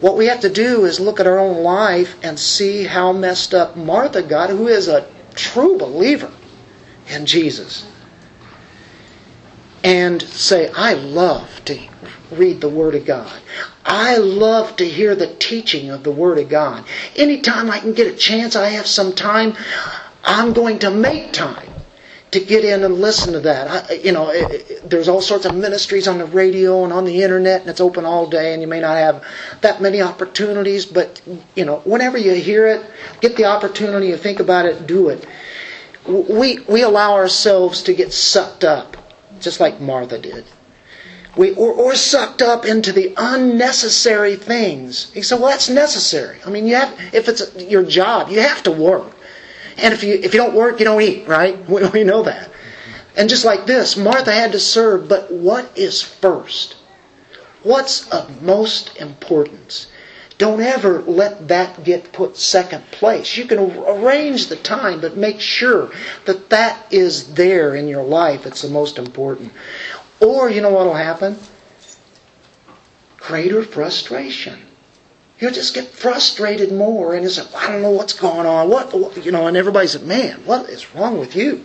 What we have to do is look at our own life and see how messed up Martha got, who is a true believer in Jesus. And say, I love to read the Word of God. I love to hear the teaching of the Word of God. Anytime I can get a chance, I have some time, I'm going to make time to get in and listen to that. I, you know, it, it, there's all sorts of ministries on the radio and on the internet, and it's open all day, and you may not have that many opportunities, but, you know, whenever you hear it, get the opportunity to think about it, do it. We, we allow ourselves to get sucked up, just like Martha did. We, or, or sucked up into the unnecessary things. He said, well, that's necessary. I mean, you have, if it's your job, you have to work. And if you, if you don't work, you don't eat, right? We, we know that. And just like this, Martha had to serve, but what is first? What's of most importance? Don't ever let that get put second place. You can arrange the time, but make sure that that is there in your life. It's the most important. Or, you know what will happen? Greater frustration. You'll just get frustrated more and it's like, I don't know what's going on. What, what you know, and everybody's like, man, what is wrong with you?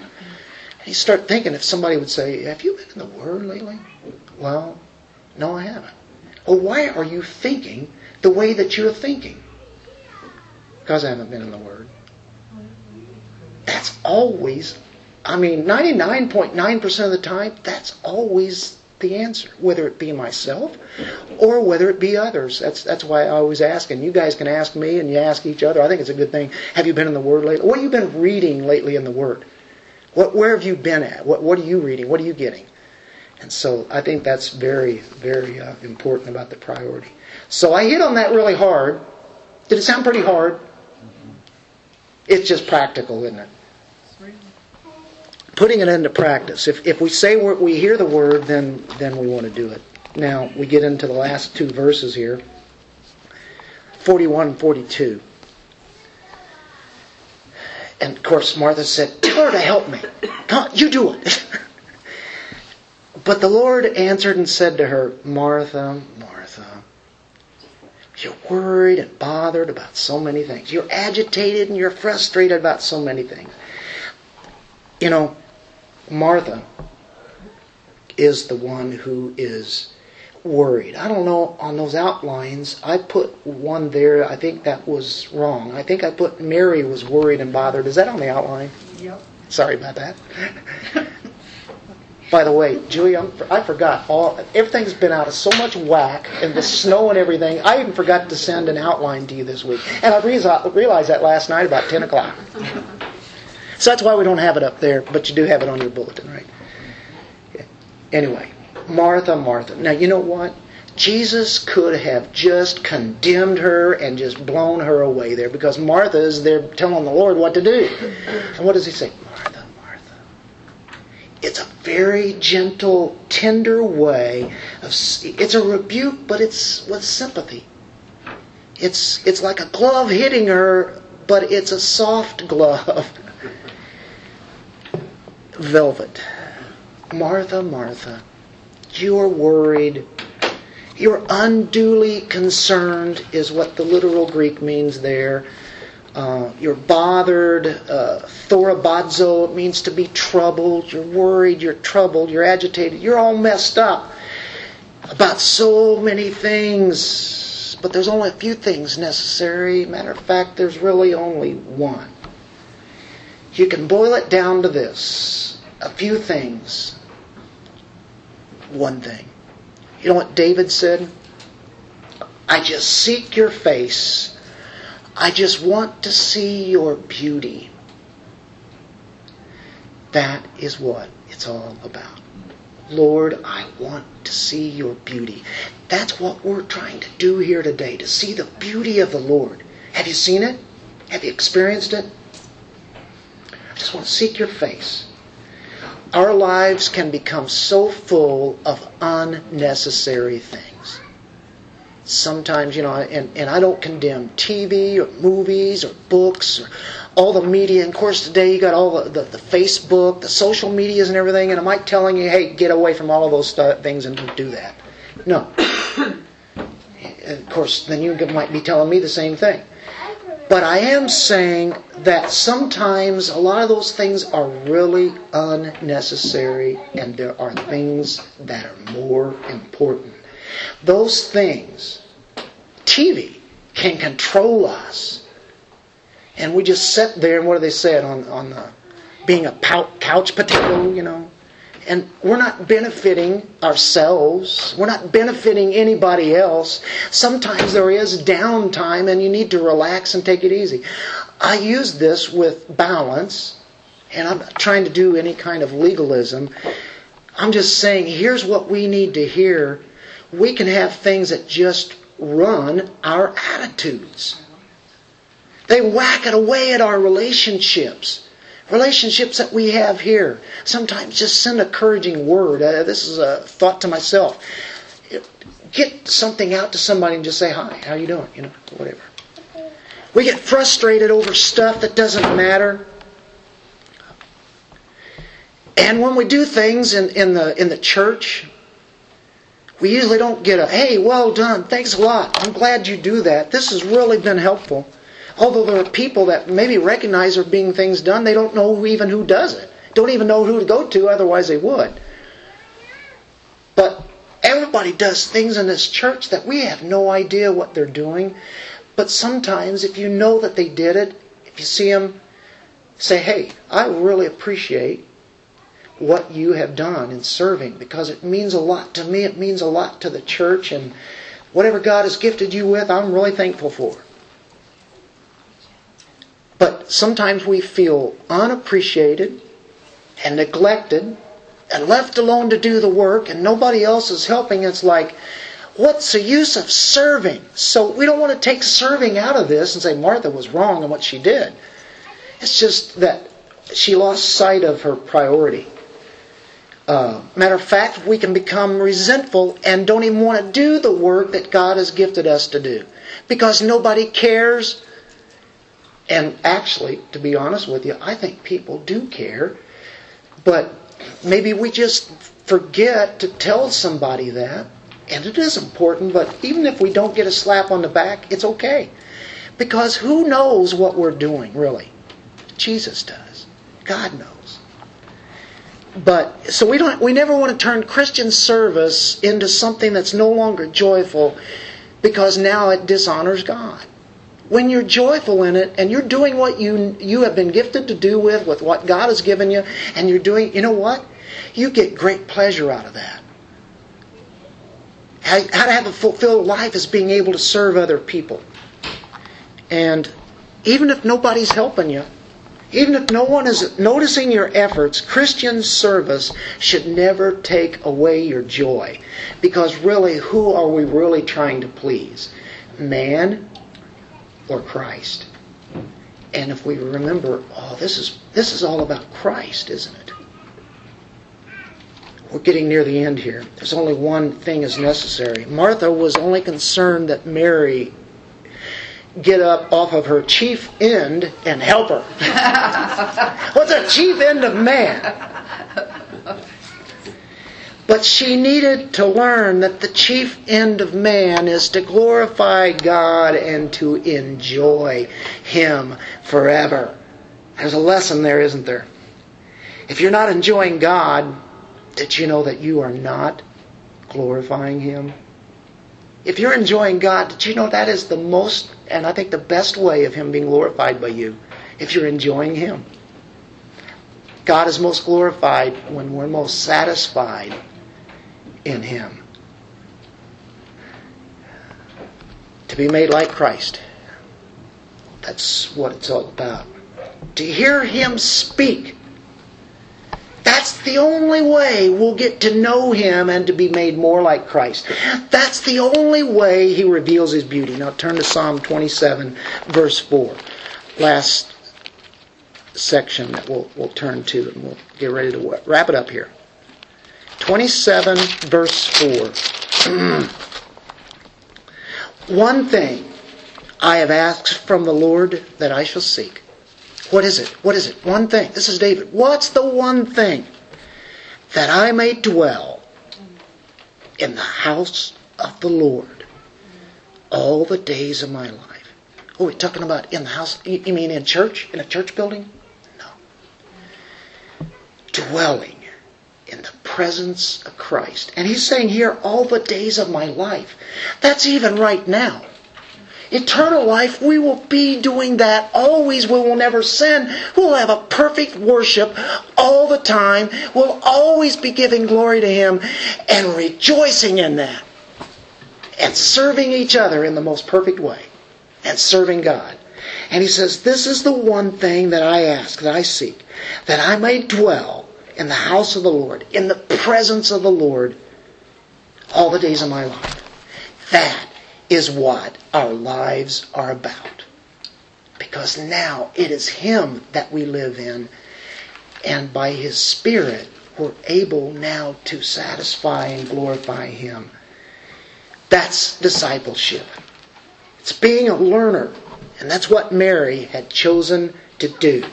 And you start thinking if somebody would say, Have you been in the Word lately? Well, no, I haven't. Well, why are you thinking the way that you're thinking? Because I haven't been in the Word. That's always I mean, 99.9% of the time, that's always the answer, whether it be myself or whether it be others. That's that's why I always ask, and you guys can ask me and you ask each other. I think it's a good thing. Have you been in the Word lately? What have you been reading lately in the Word? What where have you been at? What what are you reading? What are you getting? And so I think that's very very uh, important about the priority. So I hit on that really hard. Did it sound pretty hard? It's just practical, isn't it? Putting it into practice. If, if we say we hear the word, then, then we want to do it. Now, we get into the last two verses here 41 and 42. And of course, Martha said, Tell her to help me. Come you do it. but the Lord answered and said to her, Martha, Martha, you're worried and bothered about so many things. You're agitated and you're frustrated about so many things. You know, Martha is the one who is worried. I don't know on those outlines. I put one there. I think that was wrong. I think I put Mary was worried and bothered. Is that on the outline? Yep. Sorry about that. By the way, Julie, I'm, i forgot all. Everything's been out of so much whack, and the snow and everything. I even forgot to send an outline to you this week, and I realized that last night about ten o'clock. So that's why we don't have it up there, but you do have it on your bulletin, right? Anyway, Martha, Martha. Now, you know what? Jesus could have just condemned her and just blown her away there because Martha is there telling the Lord what to do. And what does he say? Martha, Martha. It's a very gentle, tender way of it's a rebuke, but it's with sympathy. It's it's like a glove hitting her, but it's a soft glove velvet. Martha, Martha, you're worried. You're unduly concerned, is what the literal Greek means there. Uh, you're bothered. Uh, thorabazo, it means to be troubled. You're worried, you're troubled, you're agitated, you're all messed up about so many things. But there's only a few things necessary. Matter of fact, there's really only one. You can boil it down to this a few things. One thing. You know what David said? I just seek your face. I just want to see your beauty. That is what it's all about. Lord, I want to see your beauty. That's what we're trying to do here today, to see the beauty of the Lord. Have you seen it? Have you experienced it? Just want to seek your face our lives can become so full of unnecessary things. sometimes, you know, and, and I don't condemn TV or movies or books or all the media. And of course, today you got all the, the, the Facebook, the social medias and everything, and am I telling you, hey, get away from all of those things and don't do that? No. Of course, then you might be telling me the same thing. But I am saying that sometimes a lot of those things are really unnecessary and there are things that are more important. Those things, TV, can control us. And we just sit there and what do they say on, on the, being a couch potato, you know? And we're not benefiting ourselves. We're not benefiting anybody else. Sometimes there is downtime and you need to relax and take it easy. I use this with balance, and I'm not trying to do any kind of legalism. I'm just saying, here's what we need to hear. We can have things that just run our attitudes. They whack it away at our relationships relationships that we have here. Sometimes just send a encouraging word. Uh, this is a thought to myself. Get something out to somebody and just say hi. How you doing? You know, whatever. We get frustrated over stuff that doesn't matter. And when we do things in, in the in the church, we usually don't get a hey, well done, thanks a lot. I'm glad you do that. This has really been helpful. Although there are people that maybe recognize there being things done, they don't know even who does it. Don't even know who to go to, otherwise they would. But everybody does things in this church that we have no idea what they're doing. But sometimes, if you know that they did it, if you see them, say, hey, I really appreciate what you have done in serving because it means a lot to me. It means a lot to the church. And whatever God has gifted you with, I'm really thankful for. Sometimes we feel unappreciated and neglected and left alone to do the work and nobody else is helping. It's like, what's the use of serving? So we don't want to take serving out of this and say Martha was wrong in what she did. It's just that she lost sight of her priority. Uh, matter of fact, we can become resentful and don't even want to do the work that God has gifted us to do because nobody cares and actually, to be honest with you, I think people do care. But maybe we just forget to tell somebody that. And it is important, but even if we don't get a slap on the back, it's okay. Because who knows what we're doing, really? Jesus does. God knows. But so we don't we never want to turn Christian service into something that's no longer joyful because now it dishonors God when you're joyful in it and you're doing what you you have been gifted to do with with what God has given you and you're doing you know what you get great pleasure out of that how, how to have a fulfilled life is being able to serve other people and even if nobody's helping you even if no one is noticing your efforts, Christian service should never take away your joy. Because really, who are we really trying to please? Man or Christ. And if we remember, oh, this is this is all about Christ, isn't it? We're getting near the end here. There's only one thing is necessary. Martha was only concerned that Mary get up off of her chief end and help her. What's a chief end of man? But she needed to learn that the chief end of man is to glorify God and to enjoy Him forever. There's a lesson there, isn't there? If you're not enjoying God, did you know that you are not glorifying Him? If you're enjoying God, did you know that is the most, and I think the best way of Him being glorified by you? If you're enjoying Him. God is most glorified when we're most satisfied in Him. To be made like Christ. That's what it's all about. To hear Him speak. That's the only way we'll get to know Him and to be made more like Christ. That's the only way He reveals His beauty. Now turn to Psalm 27, verse 4. Last section that we'll, we'll turn to, and we'll get ready to wrap it up here. 27, verse 4. One thing I have asked from the Lord that I shall seek. What is it? What is it? One thing. This is David. What's the one thing? That I may dwell in the house of the Lord all the days of my life. Oh, we're talking about in the house? You mean in church? In a church building? No. Dwelling presence of Christ. And he's saying here, all the days of my life. That's even right now. Eternal life, we will be doing that always. We will never sin. We'll have a perfect worship all the time. We'll always be giving glory to Him and rejoicing in that. And serving each other in the most perfect way. And serving God. And He says, This is the one thing that I ask, that I seek, that I may dwell in the house of the Lord, in the presence of the Lord, all the days of my life. That is what our lives are about. Because now it is Him that we live in, and by His Spirit, we're able now to satisfy and glorify Him. That's discipleship. It's being a learner, and that's what Mary had chosen to do.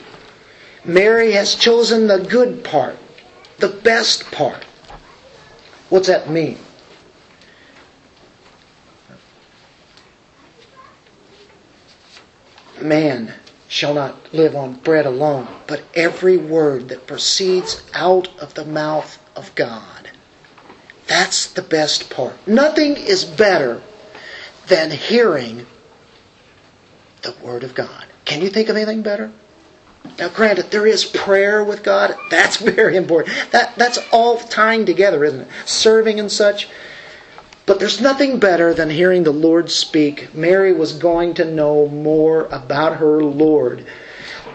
Mary has chosen the good part, the best part. What's that mean? man shall not live on bread alone, but every word that proceeds out of the mouth of God. That's the best part. Nothing is better than hearing the Word of God. Can you think of anything better? Now, granted, there is prayer with God. That's very important. That, that's all tying together, isn't it? Serving and such. But there's nothing better than hearing the Lord speak. Mary was going to know more about her Lord.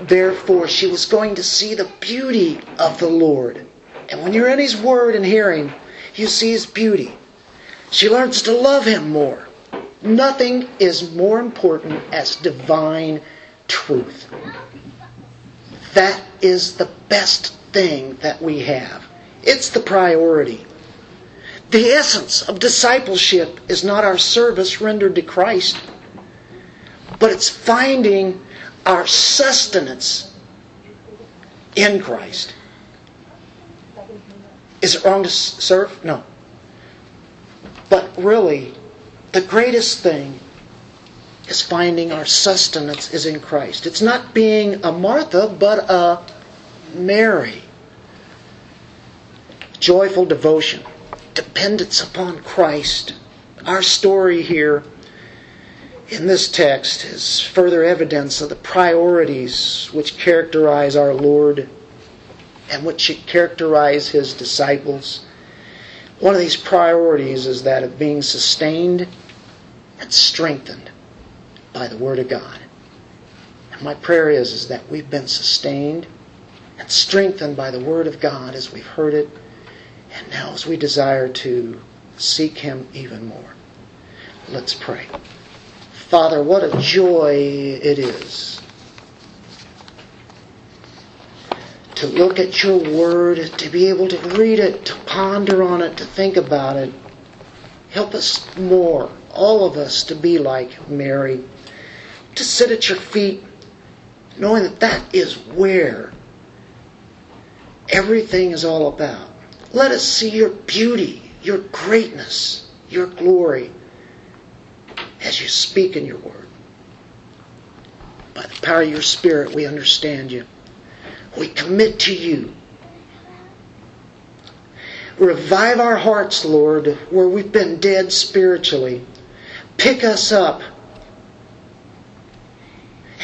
Therefore, she was going to see the beauty of the Lord. And when you're in His Word and hearing, you see His beauty. She learns to love Him more. Nothing is more important as divine truth. That is the best thing that we have. It's the priority. The essence of discipleship is not our service rendered to Christ, but it's finding our sustenance in Christ. Is it wrong to serve? No. But really, the greatest thing is finding our sustenance is in Christ. It's not being a Martha, but a Mary. Joyful devotion dependence upon Christ. Our story here in this text is further evidence of the priorities which characterize our Lord and which characterize his disciples. One of these priorities is that of being sustained and strengthened by the Word of God. And my prayer is, is that we've been sustained and strengthened by the Word of God as we've heard it and now, as we desire to seek Him even more, let's pray. Father, what a joy it is to look at your word, to be able to read it, to ponder on it, to think about it. Help us more, all of us, to be like Mary, to sit at your feet, knowing that that is where everything is all about. Let us see your beauty, your greatness, your glory as you speak in your word. By the power of your Spirit, we understand you. We commit to you. Revive our hearts, Lord, where we've been dead spiritually. Pick us up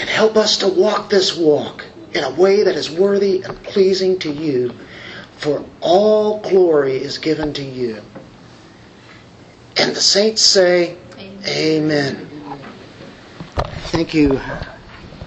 and help us to walk this walk in a way that is worthy and pleasing to you for all glory is given to you. And the saints say, Amen. Amen. Thank you.